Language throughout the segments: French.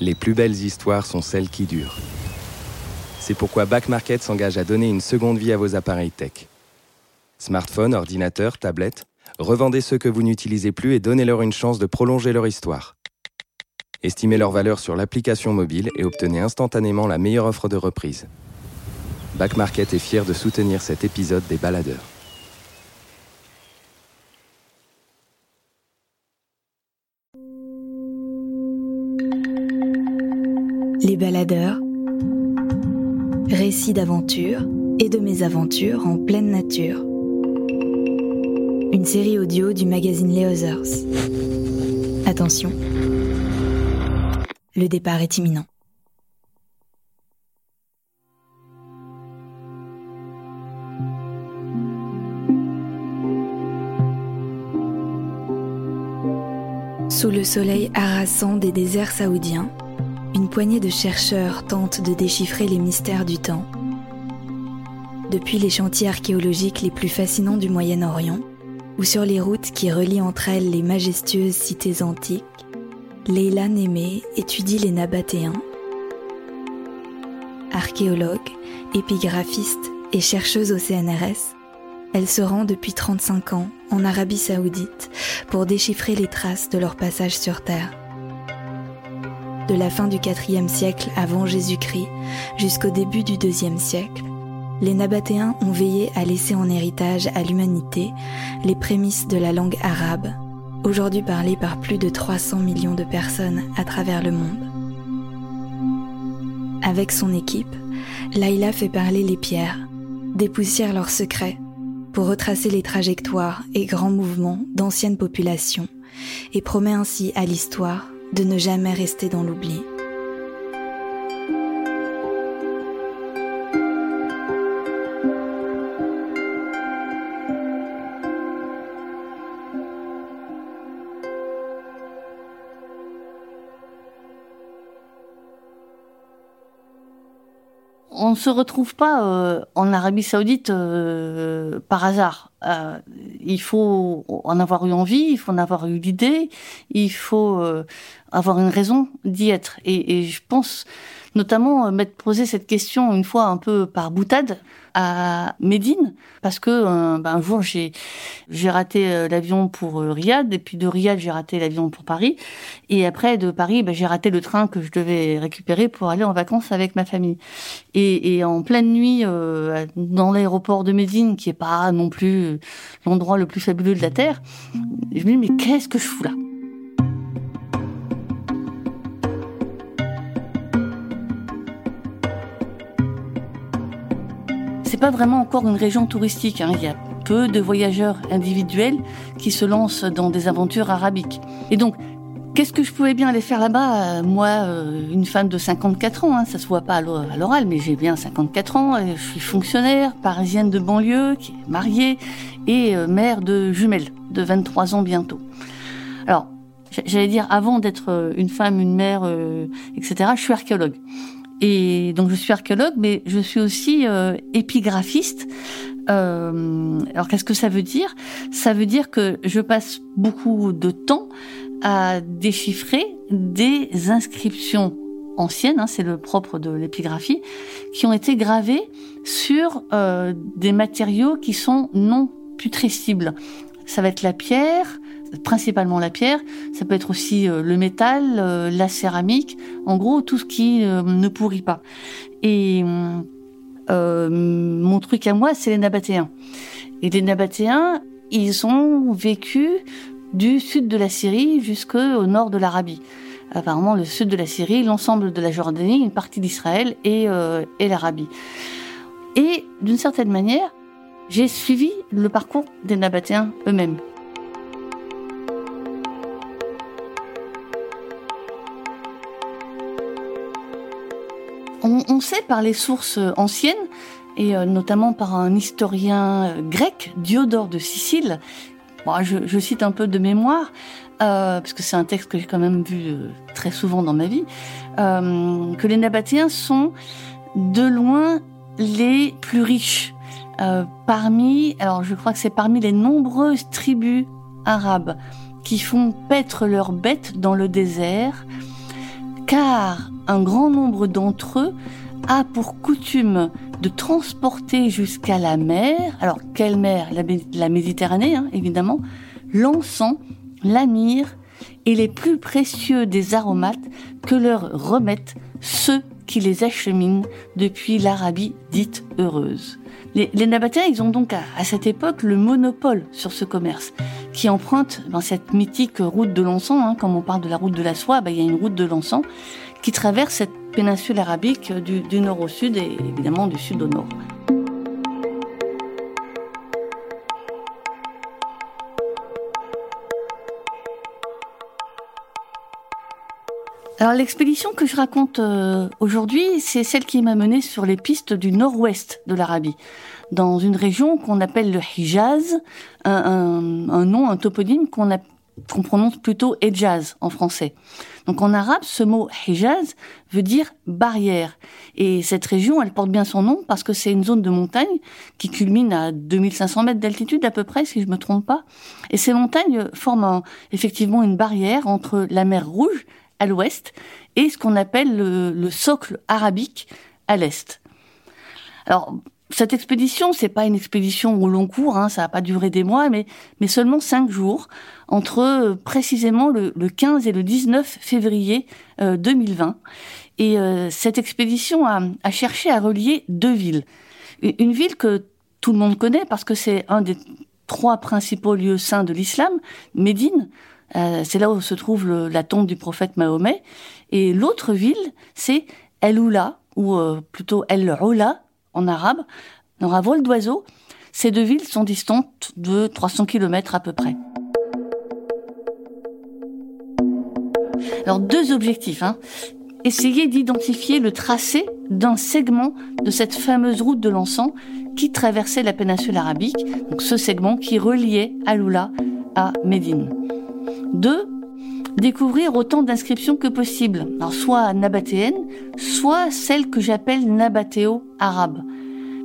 Les plus belles histoires sont celles qui durent. C'est pourquoi Back Market s'engage à donner une seconde vie à vos appareils tech. Smartphones, ordinateurs, tablettes, revendez ceux que vous n'utilisez plus et donnez-leur une chance de prolonger leur histoire. Estimez leur valeur sur l'application mobile et obtenez instantanément la meilleure offre de reprise. Back Market est fier de soutenir cet épisode des baladeurs. Baladeurs, récits d'aventure et de mésaventures en pleine nature. Une série audio du magazine Les Others. Attention, le départ est imminent. Sous le soleil harassant des déserts saoudiens, poignée de chercheurs tentent de déchiffrer les mystères du temps. Depuis les chantiers archéologiques les plus fascinants du Moyen-Orient, ou sur les routes qui relient entre elles les majestueuses cités antiques, Leila Némé étudie les Nabatéens. Archéologue, épigraphiste et chercheuse au CNRS, elle se rend depuis 35 ans en Arabie saoudite pour déchiffrer les traces de leur passage sur Terre. De la fin du IVe siècle avant Jésus-Christ jusqu'au début du IIe siècle, les Nabatéens ont veillé à laisser en héritage à l'humanité les prémices de la langue arabe, aujourd'hui parlée par plus de 300 millions de personnes à travers le monde. Avec son équipe, Laila fait parler les pierres, dépoussière leurs secrets pour retracer les trajectoires et grands mouvements d'anciennes populations et promet ainsi à l'histoire de ne jamais rester dans l'oubli. on ne se retrouve pas euh, en Arabie Saoudite euh, par hasard. Euh, il faut en avoir eu envie, il faut en avoir eu l'idée, il faut avoir une raison d'y être. Et, je pense notamment m'être posé cette question une fois un peu par boutade à Médine parce que euh, ben, un jour j'ai j'ai raté euh, l'avion pour euh, Riyad et puis de Riyad j'ai raté l'avion pour Paris et après de Paris ben, j'ai raté le train que je devais récupérer pour aller en vacances avec ma famille et, et en pleine nuit dans l'aéroport de Médine qui est pas non plus l'endroit le plus fabuleux de la terre je me dis mais qu'est-ce que je fous là? C'est pas vraiment encore une région touristique. Hein. Il y a peu de voyageurs individuels qui se lancent dans des aventures arabiques. Et donc, qu'est-ce que je pouvais bien aller faire là-bas Moi, euh, une femme de 54 ans, hein, ça se voit pas à l'oral, mais j'ai bien 54 ans. Et je suis fonctionnaire, parisienne de banlieue, qui est mariée et euh, mère de jumelles de 23 ans bientôt. Alors, j'allais dire, avant d'être euh, une femme, une mère, etc., je suis archéologue. Et donc je suis archéologue, mais je suis aussi euh, épigraphiste. Euh, alors qu'est-ce que ça veut dire? Ça veut dire que je passe beaucoup de temps à déchiffrer des inscriptions anciennes, hein, c'est le propre de l'épigraphie, qui ont été gravées sur euh, des matériaux qui sont non putrescibles. Ça va être la pierre, principalement la pierre, ça peut être aussi euh, le métal, euh, la céramique, en gros tout ce qui ne pourrit pas. Et mon truc à moi, c'est les Nabatéens. Et les Nabatéens, ils ont vécu du sud de la Syrie jusqu'au nord de l'Arabie. Apparemment, le sud de la Syrie, l'ensemble de la Jordanie, une partie d'Israël et, et l'Arabie. Et d'une certaine manière, j'ai suivi le parcours des Nabatéens eux-mêmes. on, sait par les sources anciennes, et euh, notamment par un historien euh, grec, Diodore de Sicile, je, cite un peu de mémoire, euh, parce que c'est un texte que j'ai quand même vu très souvent dans ma vie, que les Nabatéens sont de loin les plus riches. parmi, alors je crois que c'est parmi les nombreuses tribus arabes qui font paître leurs bêtes dans le désert, car un grand nombre d'entre eux a pour coutume de transporter jusqu'à la mer, alors quelle mer? La, Méditerranée, hein, évidemment, l'encens, la myrrhe et les plus précieux des aromates que leur remettent ceux qui les acheminent depuis l'Arabie dite heureuse. Les, les Nabatéens, ils ont donc à, cette époque le monopole sur ce commerce, qui emprunte dans cette mythique route de l'encens, hein, comme on parle de la route de la soie, ben, il y a une route de l'encens qui traverse cette péninsule arabique du nord au sud et évidemment du sud au nord. Alors l'expédition que je raconte euh, aujourd'hui, c'est celle qui m'a menée sur les pistes du nord-ouest de l'Arabie, dans une région qu'on appelle le Hijaz, un, nom, un toponyme qu'on prononce plutôt Hejaz en français. Donc en arabe, ce mot Hijaz veut dire barrière. Et cette région, elle porte bien son nom parce que c'est une zone de montagne qui culmine à 2500 mètres d'altitude à peu près, si je me trompe pas. Et ces montagnes forment effectivement une barrière entre la mer Rouge à l'ouest et ce qu'on appelle le, socle arabique à l'est. Alors, cette expédition, c'est pas une expédition au long cours, hein, ça n'a pas duré des mois, mais, mais seulement cinq jours, entre euh, précisément le, 15 et le 19 février 2020. Euh, et euh, cette expédition a, a, cherché à relier deux villes. Une ville que tout le monde connaît parce que c'est un des trois principaux lieux saints de l'islam, Médine, euh, c'est là où se trouve la tombe du prophète Mahomet. Et l'autre ville, c'est El Oula, ou euh, plutôt El Oula en arabe, dans un vol d'oiseau. Ces deux villes sont distantes de 300 km à peu près. Alors deux objectifs. Hein. Essayer d'identifier le tracé d'un segment de cette fameuse route de l'encens qui traversait la péninsule arabique, donc ce segment qui reliait Aloula à Médine. Deux, découvrir autant d'inscriptions que possible, alors soit nabatéennes, soit celles que j'appelle nabatéo-arabes.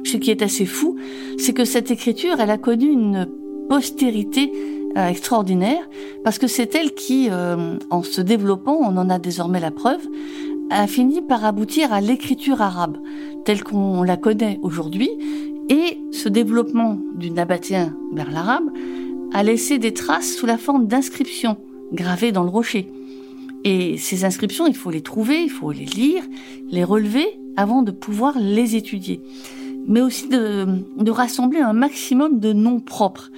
Ce qui est assez fou, c'est que cette écriture, elle a connu une postérité euh, extraordinaire, parce que c'est elle qui, euh, en se développant, on en a désormais la preuve, a fini par aboutir à l'écriture arabe, telle qu'on la connaît aujourd'hui, et ce développement du nabatéen vers l'arabe a laissé des traces sous la forme d'inscriptions gravées dans le rocher. Et ces inscriptions, il faut les trouver, il faut les lire, les relever avant de pouvoir les étudier. Mais aussi de, rassembler un maximum de noms propres.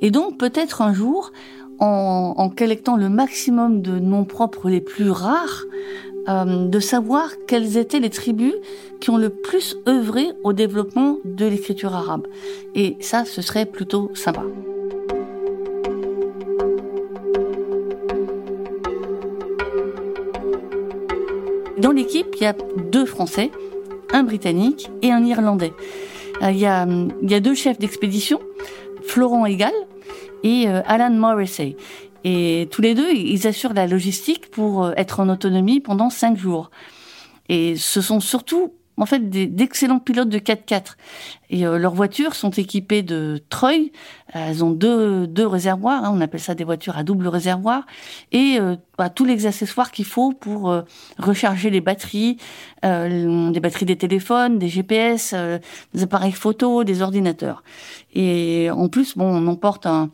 Et donc peut-être un jour, en, collectant le maximum de noms propres les plus rares, euh, de savoir quelles étaient les tribus qui ont le plus œuvré au développement de l'écriture arabe. Et ça, ce serait plutôt sympa. Dans l'équipe, il y a deux Français, un Britannique et un Irlandais. Euh, il y a, il y a deux chefs d'expédition, Florent Egal et euh, Alan Morrissey. Et tous les deux, ils assurent la logistique pour euh, être en autonomie pendant cinq jours. Et ce sont surtout en fait d'excellents pilotes de 4x4. Et euh, leurs voitures sont équipées de treuils. Elles ont deux, deux réservoirs, hein, on appelle ça des voitures à double réservoir, et euh, bah, tous les accessoires qu'il faut pour euh, recharger les batteries, des batteries des téléphones, des GPS, des appareils photo, des ordinateurs. Et en plus, bon, on emporte un,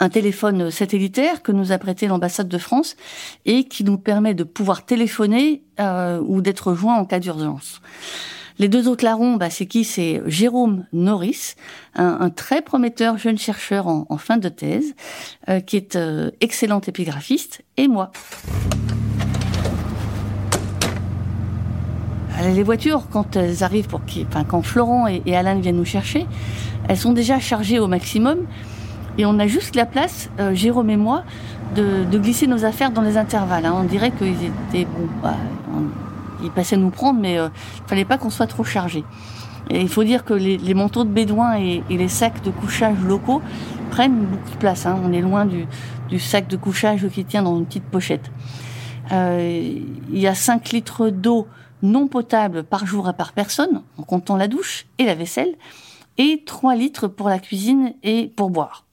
un téléphone satellitaire que nous a prêté l'ambassade de France et qui nous permet de pouvoir téléphoner euh, ou d'être joint en cas d'urgence. Les deux autres larrons, bah, c'est qui? C'est Jérôme Norris, un, très prometteur jeune chercheur en, fin de thèse, euh, qui est euh, excellent épigraphiste, et moi. Les voitures, quand elles arrivent pour enfin, quand Florent et, et Alain viennent nous chercher, elles sont déjà chargées au maximum et on a juste la place, euh, Jérôme et moi, de, glisser nos affaires dans les intervalles. Hein. On dirait qu'ils étaient bon, bah, ils passaient nous prendre, mais euh, il fallait pas qu'on soit trop chargé. Et il faut dire que les, manteaux de bédouins et, les sacs de couchage locaux prennent beaucoup de place. Hein. On est loin du, sac de couchage qui tient dans une petite pochette. Euh, il y a 5 litres d'eau non potable par jour à par personne, en comptant la douche et la vaisselle, et 3 litres pour la cuisine et pour boire.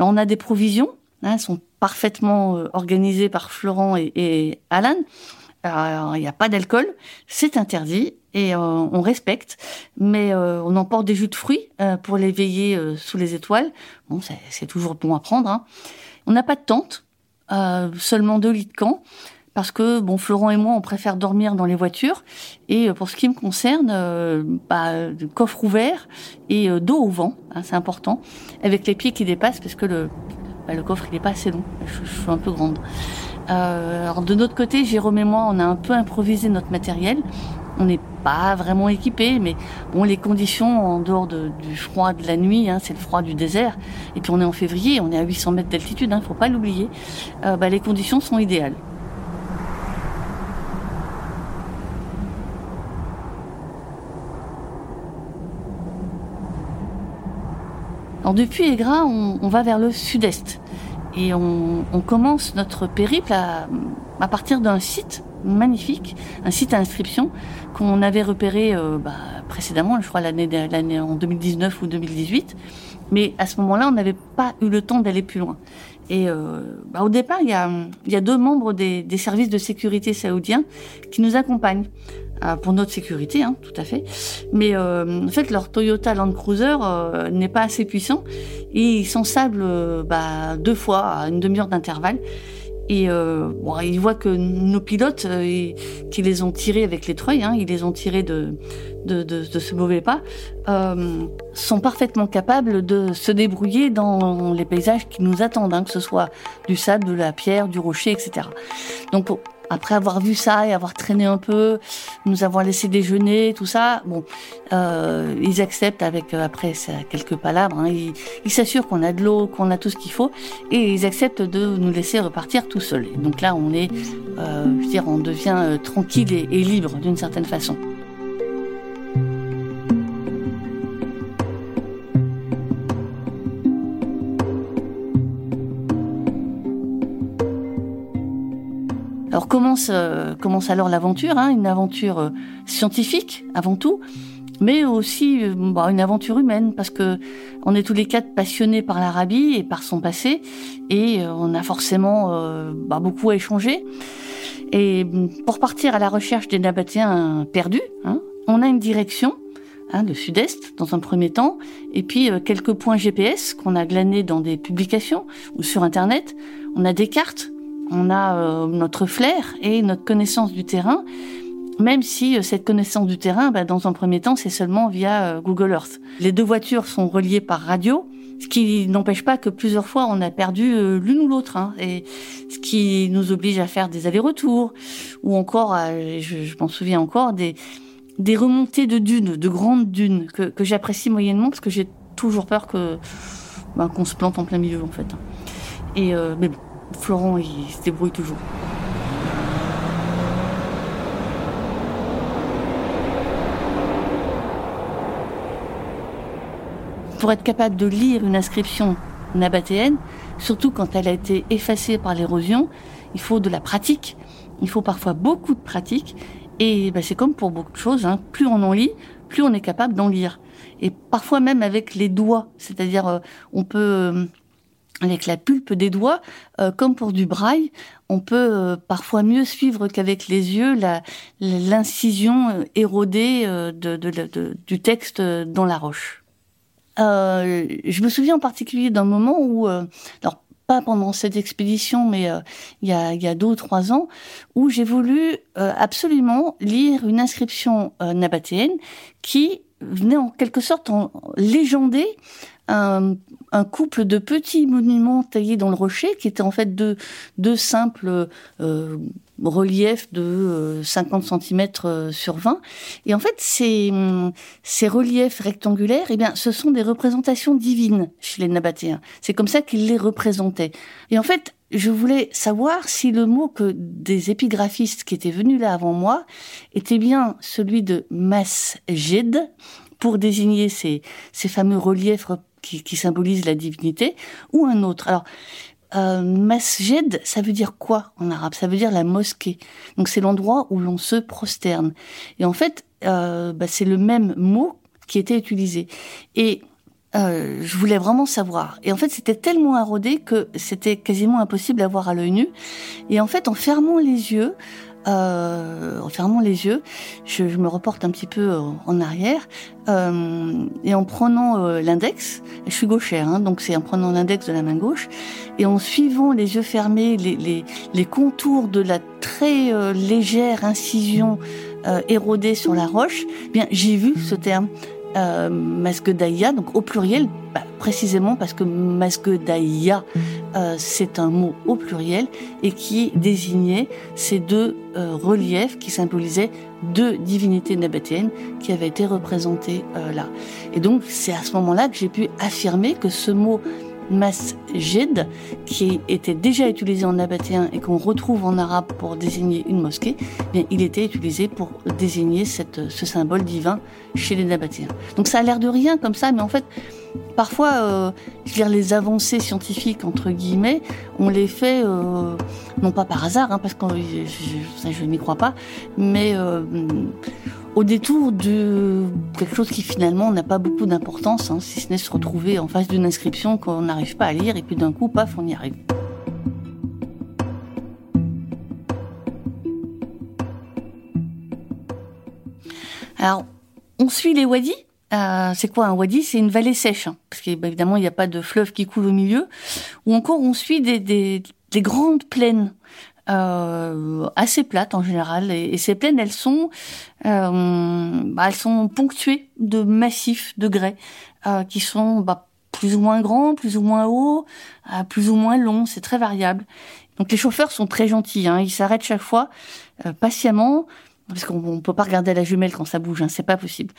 On a des provisions, hein, elles sont parfaitement euh, organisées par Florent et, Alan. il n'y a pas d'alcool, c'est interdit et euh, on respecte, mais euh, on emporte des jus de fruits pour les veiller sous les étoiles. Bon, c'est toujours bon à prendre. Hein. On n'a pas de tente, seulement deux lits de camp, parce que bon, Florent et moi, on préfère dormir dans les voitures. Et pour ce qui me concerne, bah, coffre ouvert et dos au vent, hein, c'est important, avec les pieds qui dépassent, parce que le, bah, le coffre il n'est pas assez long. Je, suis un peu grande. alors de notre côté, Jérôme et moi, on a un peu improvisé notre matériel. On n'est pas vraiment équipé, mais bon, les conditions en dehors du froid de la nuit, hein, c'est le froid du désert. Et puis on est en février, on est à 800 mètres d'altitude, hein, faut pas l'oublier. Euh, bah, les conditions sont idéales. Depuis Aigra, on, va vers le sud-est et on, commence notre périple à partir d'un site magnifique, un site à inscription qu'on avait repéré euh, bah, précédemment, je crois l'année en 2019 ou 2018. Mais à ce moment-là, on n'avait pas eu le temps d'aller plus loin. Et euh, bah, au départ, il y a, y a deux membres des, des, services de sécurité saoudiens qui nous accompagnent euh, pour notre sécurité, hein, tout à fait. Mais euh, en fait, leur Toyota Land Cruiser euh, n'est pas assez puissant et ils s'ensablent bah, deux fois à une demi-heure d'intervalle. Et euh, bon, ils voient que nos pilotes, euh, qui les ont tirés avec les treuils, hein, ils les ont tirés de, de, de, de ce mauvais pas, euh, sont parfaitement capables de se débrouiller dans les paysages qui nous attendent, hein, que ce soit du sable, de la pierre, du rocher, etc. Donc après avoir vu ça et avoir traîné un peu, nous avons laissé déjeuner, tout ça, bon, euh, ils acceptent avec euh, après quelques palabres. Hein, ils s'assurent qu'on a de l'eau, qu'on a tout ce qu'il faut, et ils acceptent de nous laisser repartir tout seuls. Donc là, on est, euh, je veux dire, on devient euh, tranquille et, et libre d'une certaine façon. Alors commence, euh, commence alors l'aventure, hein, une aventure euh, scientifique avant tout, mais aussi euh, bah, une aventure humaine parce que on est tous les quatre passionnés par l'Arabie et par son passé et on a forcément bah, beaucoup à échanger. Et pour partir à la recherche des Nabatéens perdus, hein, on a une direction, hein, le sud-est dans un premier temps, et puis quelques points GPS qu'on a glanés dans des publications ou sur Internet. On a des cartes on a euh, notre flair et notre connaissance du terrain, même si euh, cette connaissance du terrain, bah, dans un premier temps, c'est seulement via euh, Google Earth. Les deux voitures sont reliées par radio, ce qui n'empêche pas que plusieurs fois on a perdu l'une ou l'autre, hein, et ce qui nous oblige à faire des allers-retours, ou encore, je, m'en souviens encore, des, remontées de dunes, de grandes dunes, que, j'apprécie moyennement parce que j'ai toujours peur que bah, qu'on se plante en plein milieu en fait. Et mais bon, Florent, il se débrouille toujours. Pour être capable de lire une inscription nabatéenne, surtout quand elle a été effacée par l'érosion, il faut de la pratique. Il faut parfois beaucoup de pratique. Et ben, c'est comme pour beaucoup de choses, hein. plus on en lit, plus on est capable d'en lire. Et parfois même avec les doigts, c'est-à-dire euh, on peut euh, avec la pulpe des doigts, euh, comme pour du braille, on peut euh, parfois mieux suivre qu'avec les yeux l'incision euh, érodée du texte dans la roche. je me souviens en particulier d'un moment où, alors pas pendant cette expédition, mais il, y a, deux ou trois ans, où j'ai voulu absolument lire une inscription nabatéenne qui venait en quelque sorte en un, un, couple de petits monuments taillés dans le rocher, qui étaient en fait deux, deux simples euh, reliefs de 50 euh, cm euh, sur 20. Et en fait, ces, ces reliefs rectangulaires, eh bien, ce sont des représentations divines chez les Nabatéens. C'est comme ça qu'ils les représentaient. Et en fait, je voulais savoir si le mot que des épigraphistes qui étaient venus là avant moi était bien celui de masjid pour désigner ces, ces fameux reliefs qui, symbolise la divinité, ou un autre. Alors, euh, masjid, ça veut dire quoi en arabe? Ça veut dire la mosquée. Donc c'est l'endroit où l'on se prosterne. Et en fait, euh, bah, c'est le même mot qui était utilisé. Et euh, je voulais vraiment savoir. Et en fait, c'était tellement érodé que c'était quasiment impossible à voir à l'œil nu. Et en fait, en fermant les yeux, en fermant les yeux, je, me reporte un petit peu euh, en arrière euh, et en prenant l'index, je suis gauchère, hein, donc c'est en prenant l'index de la main gauche et en suivant les yeux fermés les, les, contours de la très légère incision érodée sur la roche, eh bien j'ai vu ce terme euh, Masguedaïa, donc au pluriel, bah, précisément parce que Masguedaïa, euh, c'est un mot au pluriel et qui désignait ces deux euh, reliefs qui symbolisaient deux divinités nabatéennes qui avaient été représentées euh, là. Et donc c'est à ce moment-là que j'ai pu affirmer que ce mot masjid, qui était déjà utilisé en nabatéen et qu'on retrouve en arabe pour désigner une mosquée, eh bien, il était utilisé pour désigner ce symbole divin chez les nabatéens. Donc ça a l'air de rien comme ça, mais en fait, parfois, euh, je veux dire, les avancées scientifiques, entre guillemets, on les fait, euh, non pas par hasard, hein, parce que je, je, n'y crois pas, mais euh, au détour de quelque chose qui finalement n'a pas beaucoup d'importance, hein, si ce n'est se retrouver en face d'une inscription qu'on n'arrive pas à lire et puis d'un coup, paf, on y arrive. Alors, on suit les wadis. Euh, c'est quoi un wadi? C'est une vallée sèche, hein, parce qu'évidemment il n'y a pas de fleuve qui coule au milieu. Ou encore on suit des, des, des grandes plaines euh, assez plates en général. Et, ces plaines, elles sont, euh, bah, elles sont ponctuées de massifs de grès euh, qui sont bah, plus ou moins grands, plus ou moins hauts, plus ou moins longs. C'est très variable. Donc les chauffeurs sont très gentils. Hein, ils s'arrêtent chaque fois patiemment parce qu'on ne peut pas regarder la jumelle quand ça bouge, hein, c'est pas possible.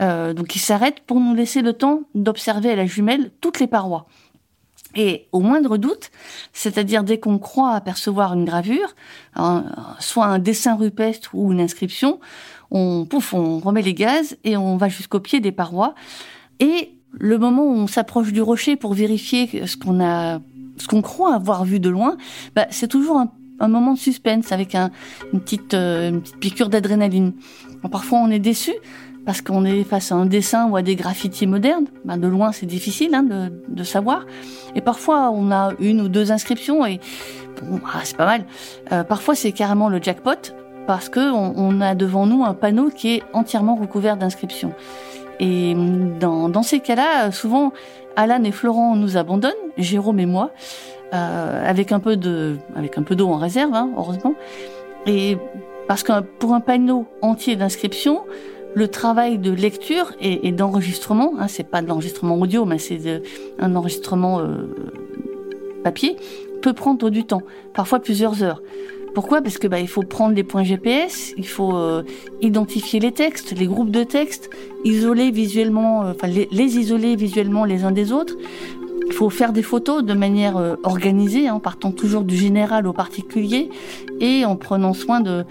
Donc ils s'arrêtent pour nous laisser le temps d'observer à la jumelle toutes les parois. Et au moindre doute, c'est-à-dire dès qu'on croit apercevoir une gravure, soit un dessin rupestre ou une inscription, on pouf, on remet les gaz et on va jusqu'au pied des parois. Et le moment où on s'approche du rocher pour vérifier ce qu'on a, ce qu'on croit avoir vu de loin, bah, c'est toujours un, moment de suspense avec un, une, petite, euh, une petite piqûre d'adrénaline. parfois on est déçu parce qu'on est face à un dessin ou à des graffitis modernes. Ben de loin, c'est difficile hein, de, savoir. Et parfois, on a une ou deux inscriptions et ah, c'est pas mal. Euh, parfois, c'est carrément le jackpot parce que on, on, a devant nous un panneau qui est entièrement recouvert d'inscriptions. Et dans, dans ces cas-là, souvent, Alan et Florent nous abandonnent, Jérôme et moi, euh, avec un peu de, avec un peu d'eau en réserve, hein, heureusement. Et parce que pour un panneau entier d'inscriptions, le travail de lecture et, d'enregistrement, hein, c'est pas de l'enregistrement audio, mais c'est un enregistrement euh, papier, peut prendre du temps, parfois plusieurs heures. Pourquoi? Parce que bah, il faut prendre les points GPS, il faut euh, identifier les textes, les groupes de textes, isoler visuellement, euh, les, isoler visuellement les uns des autres. Il faut faire des photos de manière organisée, en partant toujours du général au particulier et en prenant soin de,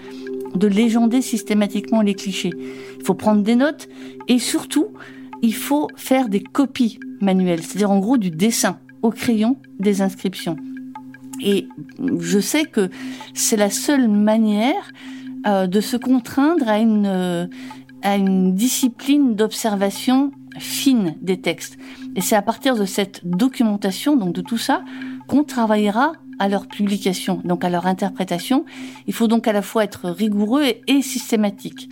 de légender systématiquement les clichés. Il faut prendre des notes et surtout, il faut faire des copies manuelles, c'est-à-dire en gros du dessin au crayon des inscriptions. Et je sais que c'est la seule manière euh, de se contraindre à une, euh, à une discipline d'observation fine des textes. Et c'est à partir de cette documentation, donc de tout ça, qu'on travaillera à leur publication, donc à leur interprétation. Il faut donc à la fois être rigoureux et, systématique.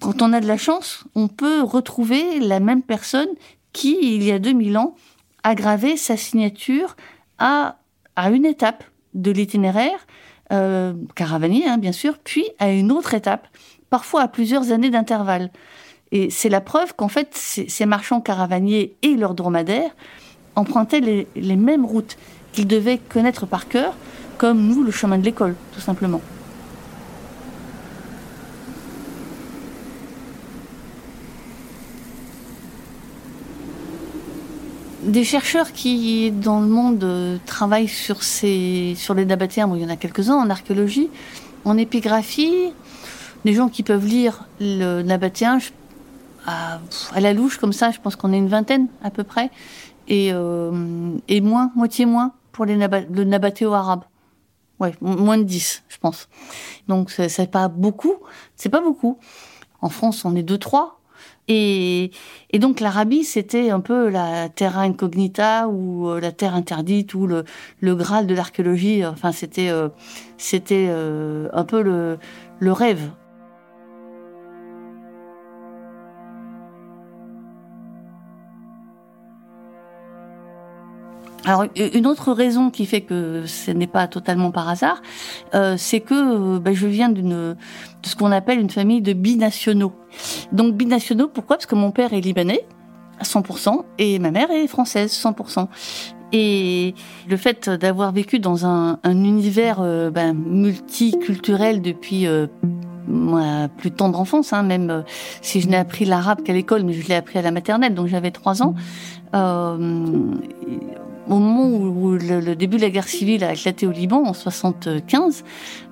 Quand on a de la chance, on peut retrouver la même personne qui, il y a 2000 ans, a gravé sa signature à, à une étape de l'itinéraire, euh, caravanier hein, bien sûr, puis à une autre étape, parfois à plusieurs années d'intervalle. Et c'est la preuve qu'en fait, ces marchands caravaniers et leurs dromadaires empruntaient les, mêmes routes qu'ils devaient connaître par cœur, comme nous, le chemin de l'école, tout simplement. Des chercheurs qui, dans le monde, travaillent sur, ces, sur les nabatéens, il y en a quelques-uns en archéologie, en épigraphie, des gens qui peuvent lire le nabatéen, à, la louche comme ça, je pense qu'on est une vingtaine à peu près, et, euh, et moins, moitié moins pour les le nabatéo arabe. Ouais, moins de 10, je pense. Donc c'est pas beaucoup, c'est pas beaucoup. En France, on est deux trois. Et, et donc l'Arabie, c'était un peu la terra incognita ou la terre interdite ou le, le graal de l'archéologie. Enfin, c'était c'était un peu le, le rêve. Alors une autre raison qui fait que ce n'est pas totalement par hasard, euh, c'est que euh, ben, je viens d'une de ce qu'on appelle une famille de binationaux. Donc binationaux, pourquoi? Parce que mon père est libanais à 100% et ma mère est française 100%. Et le fait d'avoir vécu dans un, un univers euh, ben, multiculturel depuis euh, ma plus tendre enfance, hein, même euh, si je n'ai appris l'arabe qu'à l'école, mais je l'ai appris à la maternelle, donc j'avais trois ans. Euh, au moment où le, début de la guerre civile a éclaté au Liban en 75,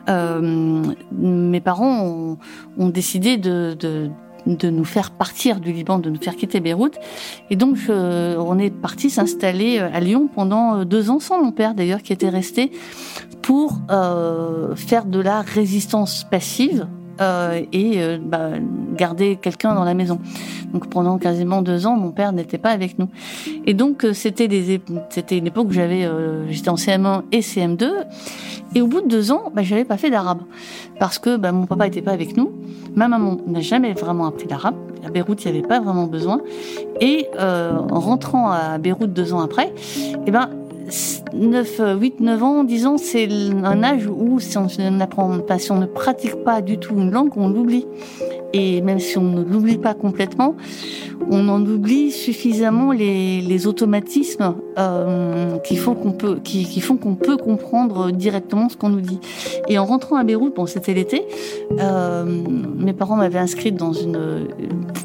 euh, mes parents ont, décidé de, nous faire partir du Liban, de nous faire quitter Beyrouth. Et donc, je, on est parti s'installer à Lyon pendant deux ans sans mon père, d'ailleurs, qui était resté pour euh, faire de la résistance passive euh, et euh, bah, garder quelqu'un dans la maison. Donc pendant quasiment deux ans, mon père n'était pas avec nous. Et donc euh, c'était des c'était une époque où j'avais j'étais en CM1 et CM2 et au bout de deux ans, bah, j'avais pas fait d'arabe parce que bah, mon papa était pas avec nous, ma maman n'a jamais vraiment appris l'arabe. À Beyrouth, il n'y avait pas vraiment besoin. Et en rentrant à Beyrouth deux ans après, eh ben 9, 8, 9 ans, 10 ans, c'est un âge où si on n'apprend pas, si on ne pratique pas du tout une langue, on l'oublie. Et même si on ne l'oublie pas complètement, on en oublie suffisamment les, les automatismes euh, qui font qu'on peut, qui, qui font qu'on peut comprendre directement ce qu'on nous dit. Et en rentrant à Beyrouth, bon, c'était l'été, euh, mes parents m'avaient inscrite dans une,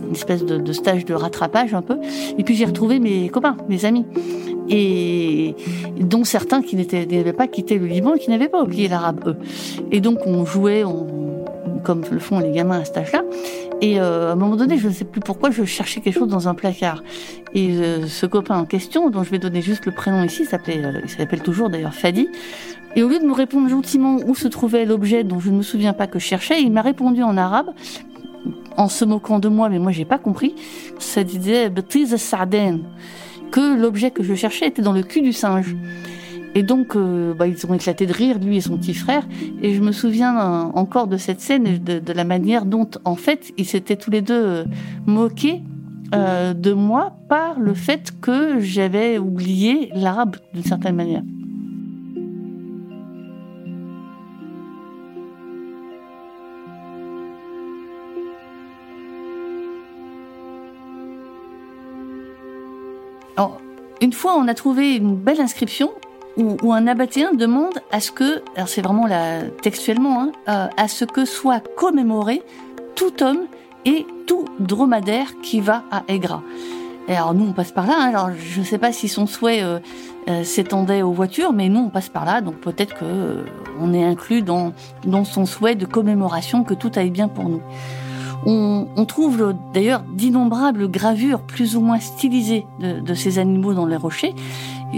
une espèce de, de, stage de rattrapage un peu, et puis j'ai retrouvé mes copains, mes amis, et dont certains qui n'avaient pas quitté le Liban et qui n'avaient pas oublié l'arabe eux. Et donc on jouait, comme le font les gamins à cet âge-là. Et euh, à un moment donné, je ne sais plus pourquoi, je cherchais quelque chose dans un placard. Et euh, ce copain en question, dont je vais donner juste le prénom ici, s'appelait, euh, il s'appelle toujours d'ailleurs Fadi. Et au lieu de me répondre gentiment où se trouvait l'objet dont je ne me souviens pas que je cherchais, il m'a répondu en arabe, en se moquant de moi, mais moi j'ai pas compris. Ça disait que l'objet que je cherchais était dans le cul du singe. Et donc, euh, bah, ils ont éclaté de rire, lui et son petit frère. Et je me souviens euh, encore de cette scène et de, la manière dont, en fait, ils s'étaient tous les deux euh, moqués de moi par le fait que j'avais oublié l'arabe d'une certaine manière. Alors, une fois, on a trouvé une belle inscription où, un abbétien demande à ce que, alors c'est vraiment là textuellement, hein, euh, à ce que soit commémoré tout homme et tout dromadaire qui va à Aigra. Et alors nous on passe par là. Hein, alors je ne sais pas si son souhait euh, euh, s'étendait aux voitures, mais nous on passe par là, donc peut-être que on est inclus dans dans son souhait de commémoration que tout aille bien pour nous. On, on trouve d'ailleurs d'innombrables gravures plus ou moins stylisées de, de, ces animaux dans les rochers,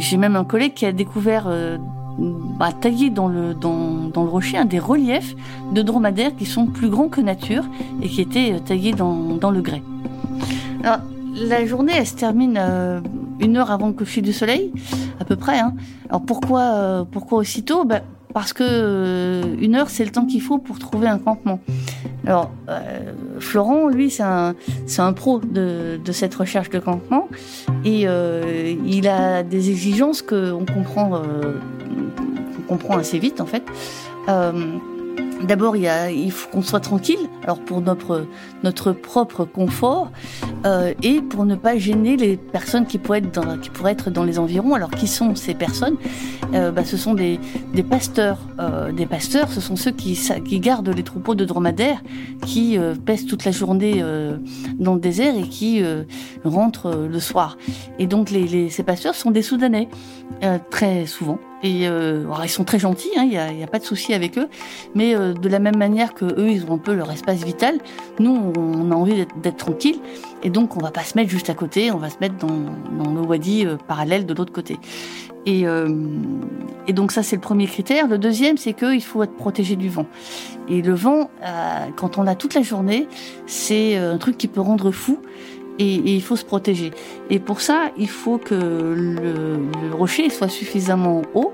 j'ai même un collègue qui a découvert euh, bah, taillé dans le, dans, dans le rocher des reliefs de dromadaires qui sont plus grands que nature et qui étaient euh, taillés dans, dans le grès. Alors, la journée, elle se termine euh, une heure avant le coucher du soleil, à peu près. Hein. Alors pourquoi, euh, pourquoi aussitôt? Bah, Parce que une heure, c'est le temps qu'il faut pour trouver un campement. Alors, euh, Florent, lui, c'est un, un pro de, de cette recherche de campement et euh, il a des exigences qu'on comprend, euh, qu'on comprend assez vite en fait. D'abord, il, il, faut qu'on soit tranquille, alors pour notre, notre propre confort euh, et pour ne pas gêner les personnes qui pourraient être dans, qui pourraient être dans les environs. Alors, qui sont ces personnes? Euh, bah, Ce sont des, des pasteurs. Euh, des pasteurs, ce sont ceux qui, qui gardent les troupeaux de dromadaires, qui euh, pèsent toute la journée euh, dans le désert et qui euh, rentrent le soir. Et donc, les, les, ces pasteurs sont des Soudanais, très souvent. Et euh, ils sont très gentils, il hein, n'y a, a, pas de souci avec eux. Mais euh, de la même manière que eux, ils ont un peu leur espace vital, nous, on a envie d'être tranquille. Et donc, on va pas se mettre juste à côté, on va se mettre dans, dans le wadi euh, parallèle de l'autre côté. Et, Et donc ça, c'est le premier critère. Le deuxième, c'est qu'il faut être protégé du vent. Et le vent, quand on l'a toute la journée, c'est un truc qui peut rendre fou. Et, il faut se protéger. Et pour ça, il faut que le, le rocher soit suffisamment haut.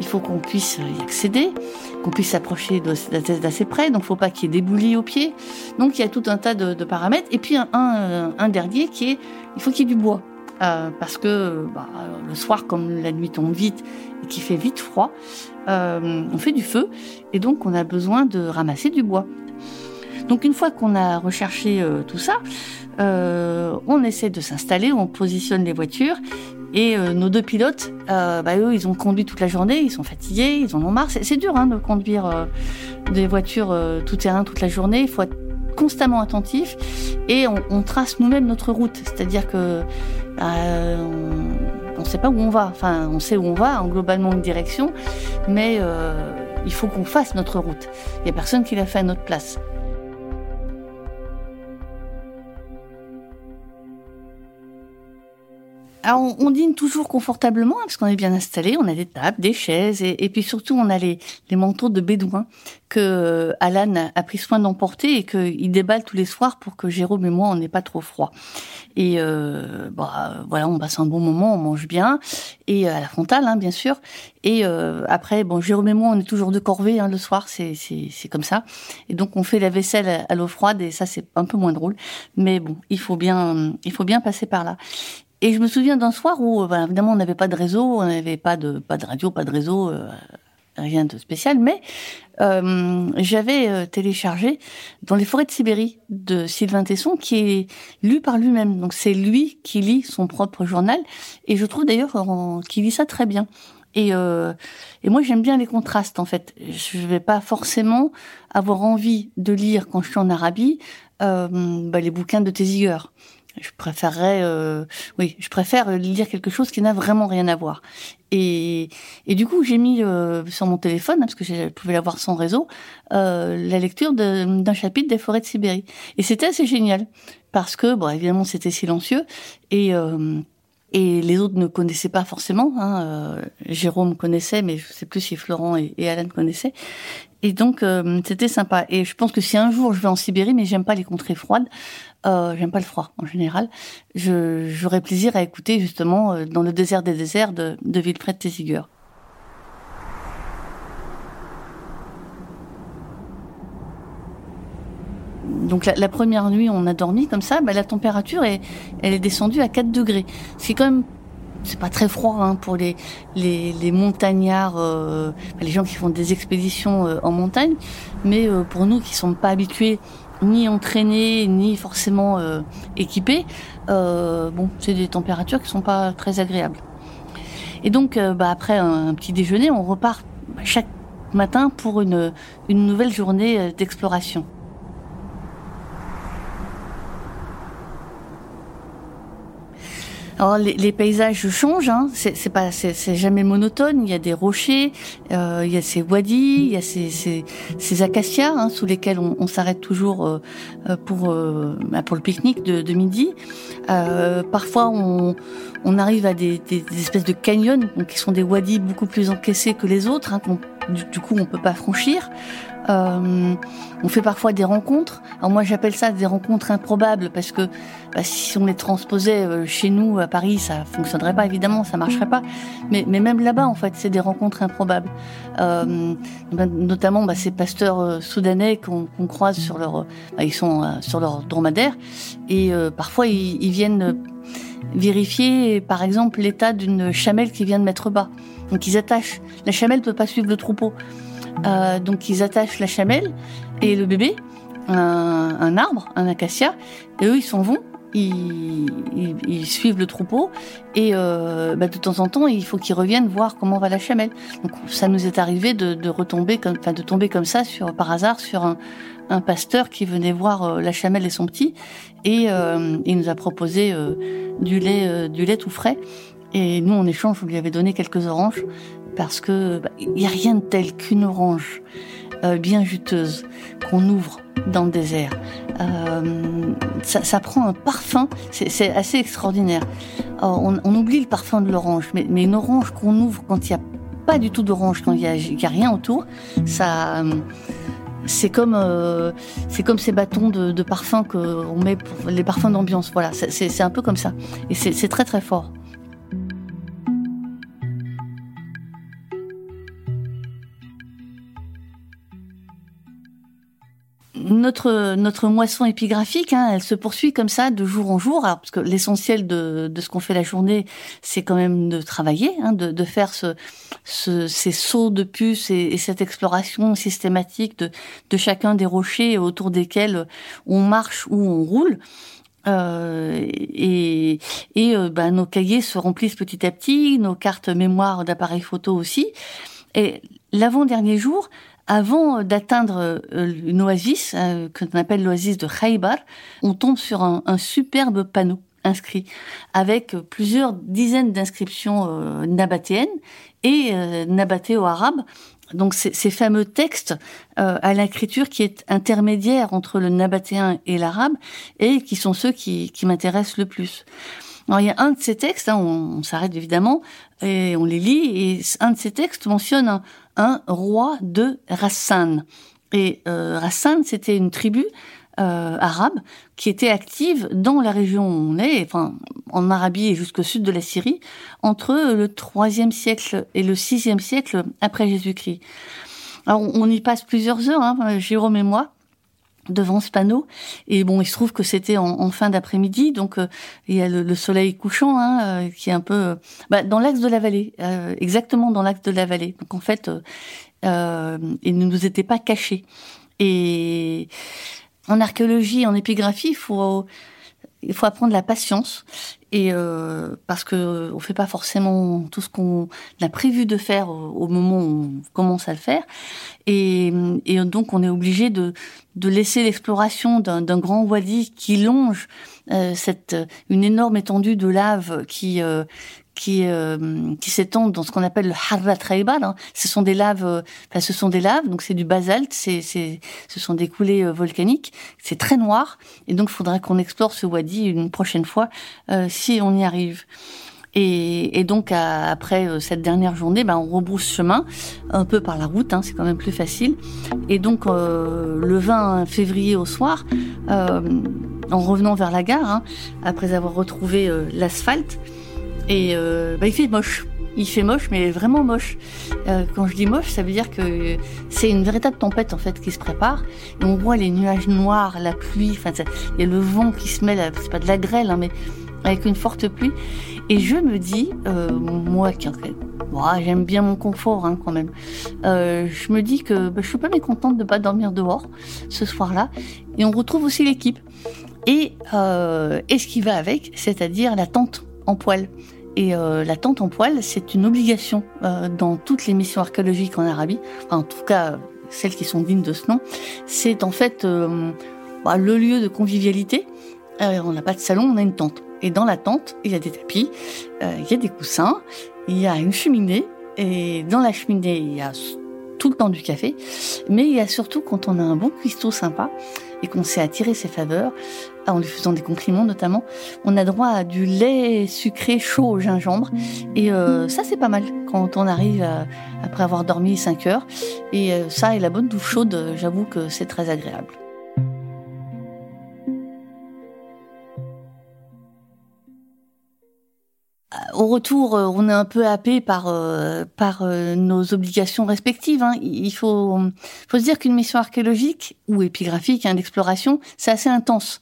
Il faut qu'on puisse y accéder, qu'on puisse s'approcher d'assez près. Donc, il ne faut pas qu'il y ait des boulis aux pieds. Donc, il y a tout un tas de, de paramètres. Et puis, un, un, un, dernier qui est, il faut qu'il y ait du bois. Euh, parce que bah, le soir, comme la nuit tombe vite et qu'il fait vite froid, euh, on fait du feu et donc on a besoin de ramasser du bois. Donc une fois qu'on a recherché euh, tout ça, euh, on essaie de s'installer, on positionne les voitures et euh, nos deux pilotes, bah, eux, ils ont conduit toute la journée, ils sont fatigués, ils en ont marre. C'est dur hein, de conduire des voitures tout terrain toute la journée. Il faut être constamment attentif et on, on trace nous-mêmes notre route. C'est-à-dire que bah, on ne sait pas où on va. Enfin, on sait où on va, en globalement une direction, mais il faut qu'on fasse notre route. Il n'y a personne qui l'a fait à notre place. Alors, on, dîne toujours confortablement hein, parce qu'on est bien installé. On a des tables, des chaises et, puis surtout on a les, les, manteaux de bédouin que euh, Alan a pris soin d'emporter et qu'il déballe tous les soirs pour que Jérôme et moi on n'ait pas trop froid. Et euh, bah, voilà, on passe un bon moment, on mange bien et à la frontale hein, bien sûr. Et euh, après, bon, Jérôme et moi on est toujours de corvée hein, le soir, c'est c'est comme ça. Et donc on fait la vaisselle à l'eau froide et ça c'est un peu moins drôle, mais bon, il faut bien il faut bien passer par là. Et je me souviens d'un soir où, ben, évidemment, on n'avait pas de réseau, on n'avait pas de pas de radio, pas de réseau, euh, rien de spécial, mais euh, j'avais euh, téléchargé dans les forêts de Sibérie de Sylvain Tesson, qui est lu par lui-même. Donc c'est lui qui lit son propre journal, et je trouve d'ailleurs qu'il lit ça très bien. Et, euh, et moi j'aime bien les contrastes en fait. Je vais pas forcément avoir envie de lire quand je suis en Arabie euh, bah, les bouquins de Téziger je préférerais, euh, oui, je préfère lire quelque chose qui n'a vraiment rien à voir. Et, et du coup, j'ai mis euh, sur mon téléphone, parce que je pouvais l'avoir sans réseau, euh, la lecture d'un chapitre des forêts de Sibérie. Et c'était assez génial, parce que, bon, évidemment, c'était silencieux, et euh, et les autres ne connaissaient pas forcément. Hein, euh, Jérôme connaissait, mais je sais plus si Florent et, et Alan connaissaient. Et donc euh, c'était sympa. Et je pense que si un jour je vais en Sibérie, mais j'aime pas les contrées froides, euh, j'aime pas le froid en général, j'aurais plaisir à écouter justement euh, dans le désert des déserts de, de Wilfred donc la, première nuit, on a dormi comme ça. Bah, la température est, elle est descendue à 4 degrés. C'est quand même c'est pas très froid hein, pour les montagnards, euh, les gens qui font des expéditions en montagne, mais pour nous qui sommes pas habitués ni entraînés ni forcément euh, équipés, euh, bon, c'est des températures qui sont pas très agréables. Et donc, bah, après un, petit déjeuner, on repart chaque matin pour une nouvelle journée d'exploration. Alors les, paysages changent, hein. c'est pas, c'est jamais monotone. Il y a des rochers, euh, il y a ces wadis, il y a ces, ces, acacias hein, sous lesquels on, s'arrête toujours euh, pour euh, bah, pour le pique-nique de, midi. Parfois on, on arrive à des, espèces de canyons, donc qui sont des wadis beaucoup plus encaissés que les autres, hein, du, du, coup on peut pas franchir. Euh, on fait parfois des rencontres. Alors moi j'appelle ça des rencontres improbables parce que bah, si on les transposait euh, chez nous à Paris, ça fonctionnerait pas évidemment, ça marcherait pas. Mais, mais même là-bas en fait, c'est des rencontres improbables. Euh, notamment bah, ces pasteurs euh, soudanais qu'on qu croise sur leur, bah, ils sont euh, sur leur dromadaire et euh, parfois ils, ils viennent vérifier par exemple l'état d'une chamelle qui vient de mettre bas. Donc ils attachent. La chamelle peut pas suivre le troupeau. Euh, donc ils attachent la chamelle et le bébé, un, un arbre, un acacia, et eux ils s'en vont. Ils, ils, ils, suivent le troupeau et euh, bah, de temps en temps il faut qu'ils reviennent voir comment va la chamelle. Donc ça nous est arrivé de, de retomber comme, enfin de tomber comme ça sur par hasard sur un, un pasteur qui venait voir euh, la chamelle et son petit et euh, il nous a proposé euh, du lait euh, du lait tout frais et nous en échange on lui avait donné quelques oranges parce que bah, il n'y a rien de tel qu'une orange euh, bien juteuse qu'on ouvre dans le désert. Euh, ça, prend un parfum, c'est assez extraordinaire. On, on, oublie le parfum de l'orange, mais, une orange qu'on ouvre quand il y a pas du tout d'orange quand il y, a, rien autour. Ça, c'est comme c'est comme ces bâtons de, de parfum qu'on met pour les parfums d'ambiance. Voilà, c'est un peu comme ça. Et c'est très très fort. Notre moisson épigraphique, hein, elle se poursuit comme ça de jour en jour. parce que l'essentiel de, ce qu'on fait la journée, c'est quand même de travailler, hein, de, faire ce, ce, ces sauts de puce et, cette exploration systématique de, chacun des rochers autour desquels on marche ou on roule. Euh, et, euh, ben, nos cahiers se remplissent petit à petit, nos cartes mémoire d'appareils photo aussi. Et l'avant-dernier jour, avant d'atteindre euh, une oasis, euh, qu'on appelle l'oasis de Khaybar, on tombe sur un, superbe panneau inscrit avec plusieurs dizaines d'inscriptions euh, nabatéennes et nabatéo-arabes. Donc ces, fameux textes à l'écriture qui est intermédiaire entre le nabatéen et l'arabe et qui sont ceux qui m'intéressent le plus. Alors il y a un de ces textes, hein, on, s'arrête évidemment et on les lit, et un de ces textes mentionne un, roi de Rassan. Et euh, Rassan, c'était une tribu euh, arabe qui était active dans la région où on est, en Arabie et jusqu'au sud de la Syrie, entre le 3 siècle et le 6 siècle après Jésus-Christ. Alors on y passe plusieurs heures, Jérôme et moi, devant ce panneau. Et bon, il se trouve que c'était en, fin d'après-midi, donc euh, il y a le, soleil couchant hein, euh, qui est un peu euh, bah, dans l'axe de la vallée, exactement dans l'axe de la vallée. Donc en fait, il ne nous était pas caché. Et en archéologie, en épigraphie, il faut il faut apprendre la patience et euh, parce que on fait pas forcément tout ce qu'on a prévu de faire au, moment où on commence à le faire. Et, donc on est obligé de, de laisser l'exploration d'un grand wadi qui longe euh, cette une énorme étendue de lave qui euh, qui euh, qui s'étendent dans ce qu'on appelle le Raibal. Hein. Ce sont des laves, euh, enfin, ce sont des laves, donc c'est du basalte, c'est c'est ce sont des coulées euh, volcaniques. C'est très noir et donc il faudrait qu'on explore ce wadi une prochaine fois si on y arrive. Et, et donc après cette dernière journée, ben, on rebrousse chemin un peu par la route, hein, c'est quand même plus facile. Et donc le 20 février au soir, en revenant vers la gare, hein, après avoir retrouvé l'asphalte, et euh, bah, il fait moche. Il fait moche, mais vraiment moche. Euh, quand je dis moche, ça veut dire que c'est une véritable tempête en fait qui se prépare. Et on voit les nuages noirs, la pluie. Enfin, il y a le vent qui se mêle. C'est pas de la grêle, hein, mais avec une forte pluie. Et je me dis, euh, moi qui moi, j'aime bien mon confort hein, quand même. Euh, je me dis que bah, je suis pas mécontente de pas dormir dehors ce soir-là. Et on retrouve aussi l'équipe. Et, euh, et ce qui va avec, c'est-à-dire la tente en poil. Et euh, la tente en poil, c'est une obligation euh, dans toutes les missions archéologiques en Arabie, en tout cas celles qui sont dignes de ce nom. C'est en fait euh, bah, le lieu de convivialité. on n'a pas de salon, on a une tente. Et dans la tente, il y a des tapis, il y a des coussins, il y a une cheminée. Et dans la cheminée, il y a tout le temps du café. Mais il y a surtout, quand on a un bon cuistot sympa, et qu'on sait attirer ses faveurs, en lui faisant des compliments notamment, on a droit à du lait sucré chaud au gingembre. Et euh, ça, c'est pas mal quand on arrive après avoir dormi 5 heures. Et euh, ça et la bonne douche chaude, j'avoue que c'est très agréable. Au retour, euh, on est un peu happé par euh, par euh, nos obligations respectives. Hein. Il faut faut se dire qu'une mission archéologique ou épigraphique, hein, d'exploration, c'est assez intense.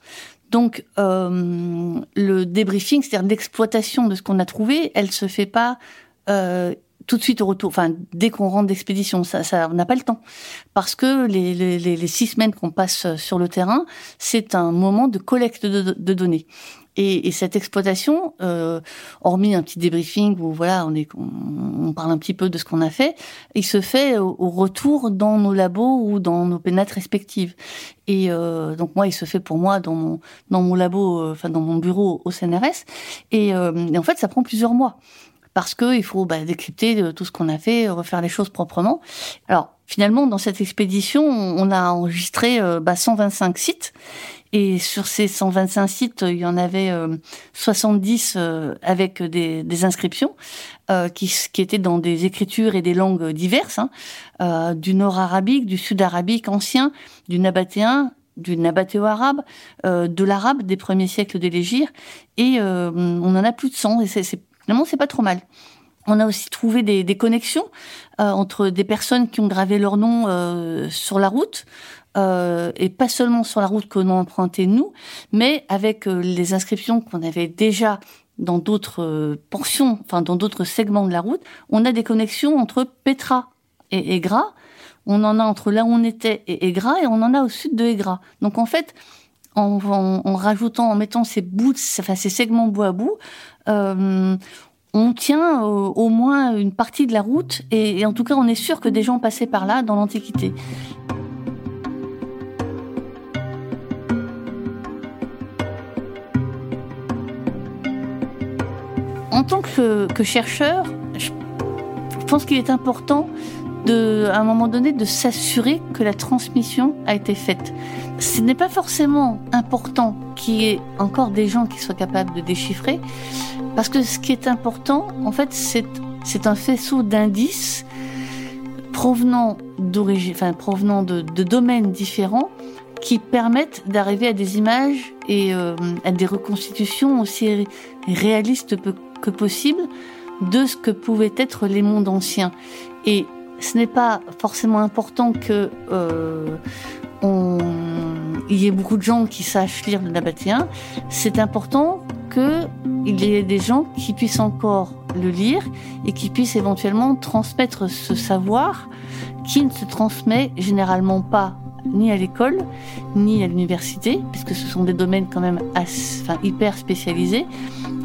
Donc le débriefing, c'est-à-dire l'exploitation de ce qu'on a trouvé, elle se fait pas tout de suite au retour, enfin dès qu'on rentre d'expédition, ça, ça on n'a pas le temps parce que les, les, les six semaines qu'on passe sur le terrain, c'est un moment de collecte de, de données. Et, et, cette exploitation, euh, hormis un petit débriefing où voilà, on, est, on, parle un petit peu de ce qu'on a fait, il se fait au, retour dans nos labos ou dans nos pénates respectives. Et euh, donc moi, il se fait pour moi dans mon dans mon labo, euh, enfin dans mon bureau au CNRS. Et, euh, et en fait, ça prend plusieurs mois parce que il faut bah, décrypter tout ce qu'on a fait, refaire les choses proprement. Alors finalement, dans cette expédition, on a enregistré bah, 125 sites. Et sur ces 125 sites, il y en avait 70 euh, euh, avec des, inscriptions euh, qui, étaient dans des écritures et des langues diverses, hein, euh, du nord arabique, du sud arabique ancien, du nabatéen, du nabatéo-arabe, euh, de l'arabe des premiers siècles des l'Égypte, et on en a plus de 100, et c'est, finalement c'est pas trop mal. On a aussi trouvé des, connexions entre des personnes qui ont gravé leur nom sur la route, euh, et pas seulement sur la route que l'on empruntait nous, mais avec euh, les inscriptions qu'on avait déjà dans d'autres euh, portions, enfin dans d'autres segments de la route, on a des connexions entre Petra et Egra. On en a entre là où on était et Egra, et on en a au sud de Egra. Donc en fait, en, en, rajoutant, en mettant ces bouts, enfin ces segments bout à bout, euh, on tient au moins une partie de la route, et, et en tout cas, on est sûr que des gens passaient par là dans l'Antiquité. en tant que, chercheur, je pense qu'il est important de, à un moment donné, de s'assurer que la transmission a été faite. Ce n'est pas forcément important qu'il y ait encore des gens qui soient capables de déchiffrer, parce que ce qui est important, en fait, c'est, un faisceau d'indices provenant enfin, provenant de, domaines différents qui permettent d'arriver à des images et euh, à des reconstitutions aussi réalistes que possible de ce que pouvaient être les mondes anciens. Et ce n'est pas forcément important que euh, on, il y ait beaucoup de gens qui sachent lire le nabatéen. C'est important qu'il y ait des gens qui puissent encore le lire et qui puissent éventuellement transmettre ce savoir qui ne se transmet généralement pas ni à l'école, ni à l'université, puisque ce sont des domaines quand même hyper spécialisés,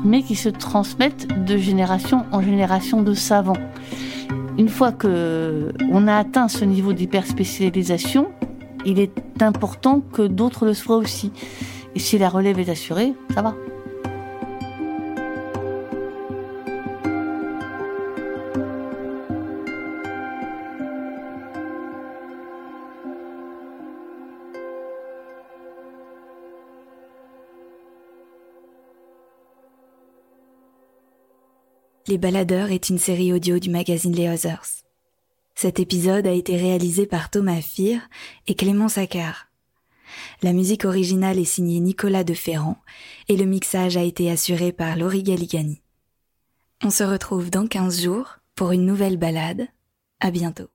mais qui se transmettent de génération en génération de savants. Une fois que on a atteint ce niveau d'hyperspécialisation, il est important que d'autres le soient aussi. Et si la relève est assurée, ça va. Les Baladeurs est une série audio du magazine Les Others. Cet épisode a été réalisé par Thomas Fir et Clément Saccard. La musique originale est signée Nicolas de Ferrand et le mixage a été assuré par Laurie Galigani. On se retrouve dans 15 jours pour une nouvelle balade. À bientôt.